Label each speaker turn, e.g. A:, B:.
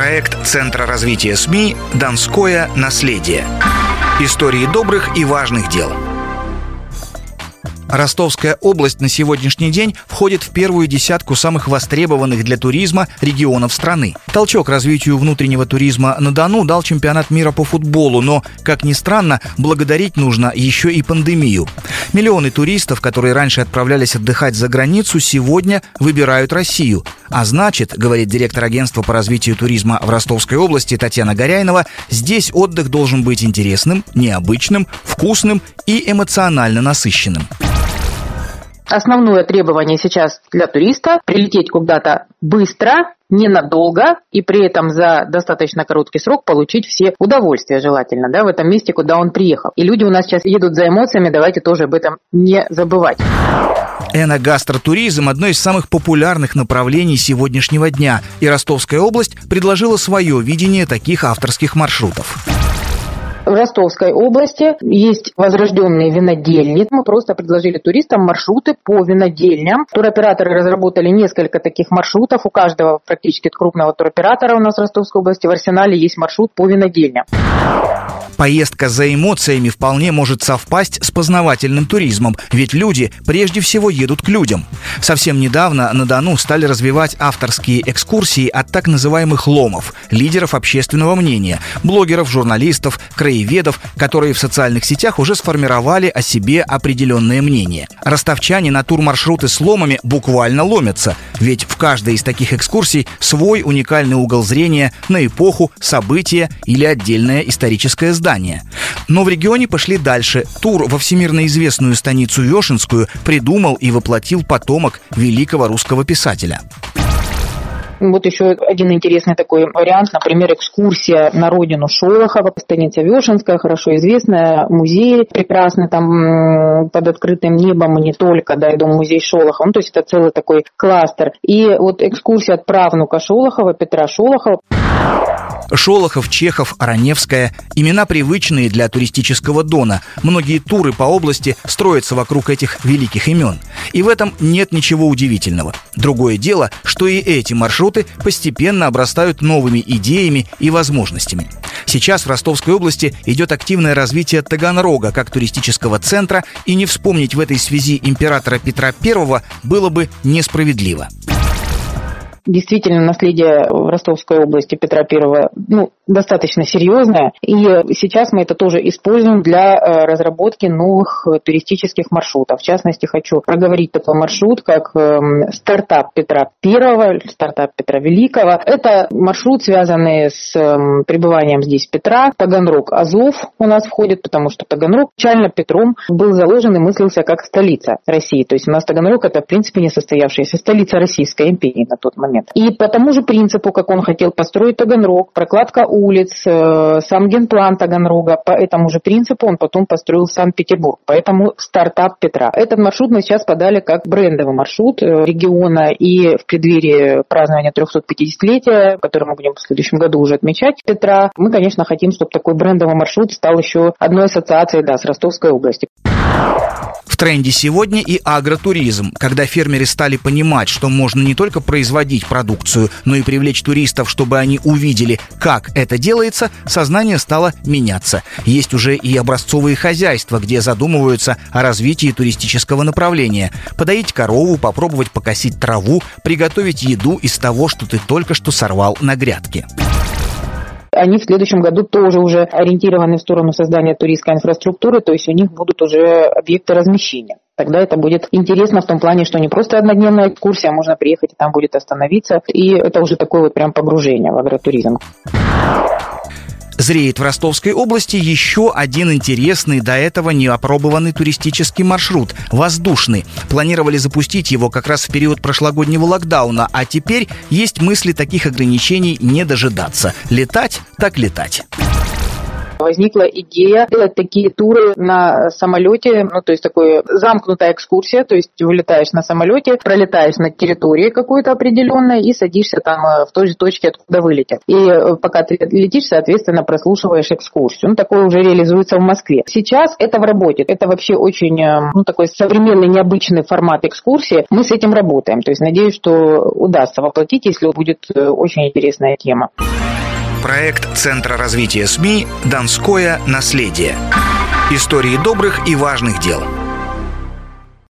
A: Проект Центра развития СМИ «Донское наследие». Истории добрых и важных дел – Ростовская область на сегодняшний день входит в первую десятку самых востребованных для туризма регионов страны. Толчок развитию внутреннего туризма на Дону дал чемпионат мира по футболу, но, как ни странно, благодарить нужно еще и пандемию. Миллионы туристов, которые раньше отправлялись отдыхать за границу, сегодня выбирают Россию. А значит, говорит директор агентства по развитию туризма в Ростовской области Татьяна Горяйнова, здесь отдых должен быть интересным, необычным, вкусным и эмоционально насыщенным.
B: Основное требование сейчас для туриста – прилететь куда-то быстро, ненадолго и при этом за достаточно короткий срок получить все удовольствия желательно да, в этом месте, куда он приехал. И люди у нас сейчас едут за эмоциями, давайте тоже об этом не забывать.
A: Эногастротуризм – одно из самых популярных направлений сегодняшнего дня, и Ростовская область предложила свое видение таких авторских маршрутов.
B: В Ростовской области есть возрожденные винодельни. Мы просто предложили туристам маршруты по винодельням. Туроператоры разработали несколько таких маршрутов. У каждого практически крупного туроператора у нас в Ростовской области в арсенале есть маршрут по винодельням.
A: Поездка за эмоциями вполне может совпасть с познавательным туризмом, ведь люди прежде всего едут к людям. Совсем недавно на Дону стали развивать авторские экскурсии от так называемых ломов, лидеров общественного мнения, блогеров, журналистов, краеведов, которые в социальных сетях уже сформировали о себе определенное мнение. Ростовчане на турмаршруты с ломами буквально ломятся, ведь в каждой из таких экскурсий свой уникальный угол зрения на эпоху, события или отдельное историческое здание здания. Но в регионе пошли дальше. Тур во всемирно известную станицу Вешенскую придумал и воплотил потомок великого русского писателя.
B: Вот еще один интересный такой вариант, например, экскурсия на родину Шолохова, станица Вешенская, хорошо известная, музей прекрасный там под открытым небом, и не только, да, и дом-музей Шолохова, ну, то есть это целый такой кластер. И вот экскурсия от правнука Шолохова, Петра Шолохова.
A: Шолохов, Чехов, Ароневская – имена привычные для туристического Дона. Многие туры по области строятся вокруг этих великих имен. И в этом нет ничего удивительного. Другое дело, что и эти маршруты постепенно обрастают новыми идеями и возможностями. Сейчас в Ростовской области идет активное развитие Таганрога как туристического центра, и не вспомнить в этой связи императора Петра I было бы несправедливо
B: действительно наследие в Ростовской области Петра Первого ну, достаточно серьезное. И сейчас мы это тоже используем для э, разработки новых туристических маршрутов. В частности, хочу проговорить такой маршрут, как эм, стартап Петра Первого, стартап Петра Великого. Это маршрут, связанный с эм, пребыванием здесь Петра. Таганрог Азов у нас входит, потому что Таганрог начально Петром был заложен и мыслился как столица России. То есть у нас Таганрог это, в принципе, не состоявшаяся столица Российской империи на тот момент. И по тому же принципу, как он хотел построить Таганрог, прокладка улиц, э, сам генплан Таганрога, по этому же принципу он потом построил Санкт-Петербург. Поэтому стартап Петра. Этот маршрут мы сейчас подали как брендовый маршрут э, региона и в преддверии празднования 350-летия, которое мы будем в следующем году уже отмечать Петра, мы, конечно, хотим, чтобы такой брендовый маршрут стал еще одной ассоциацией да, с Ростовской области
A: тренде сегодня и агротуризм, когда фермеры стали понимать, что можно не только производить продукцию, но и привлечь туристов, чтобы они увидели, как это делается, сознание стало меняться. Есть уже и образцовые хозяйства, где задумываются о развитии туристического направления. Подоить корову, попробовать покосить траву, приготовить еду из того, что ты только что сорвал на грядке
B: они в следующем году тоже уже ориентированы в сторону создания туристской инфраструктуры, то есть у них будут уже объекты размещения. Тогда это будет интересно в том плане, что не просто однодневная экскурсия, а можно приехать и там будет остановиться. И это уже такое вот прям погружение в агротуризм.
A: Зреет в Ростовской области еще один интересный до этого неопробованный туристический маршрут – воздушный. Планировали запустить его как раз в период прошлогоднего локдауна, а теперь есть мысли таких ограничений не дожидаться. Летать так летать
B: возникла идея делать такие туры на самолете, ну, то есть такое замкнутая экскурсия, то есть вылетаешь на самолете, пролетаешь над территорией какой-то определенной и садишься там э, в той же точке, откуда вылетел. И э, пока ты летишь, соответственно, прослушиваешь экскурсию. Ну, такое уже реализуется в Москве. Сейчас это в работе. Это вообще очень, э, ну, такой современный, необычный формат экскурсии. Мы с этим работаем. То есть надеюсь, что удастся воплотить, если будет очень интересная тема.
A: Проект Центра развития СМИ «Донское наследие». Истории добрых и важных дел –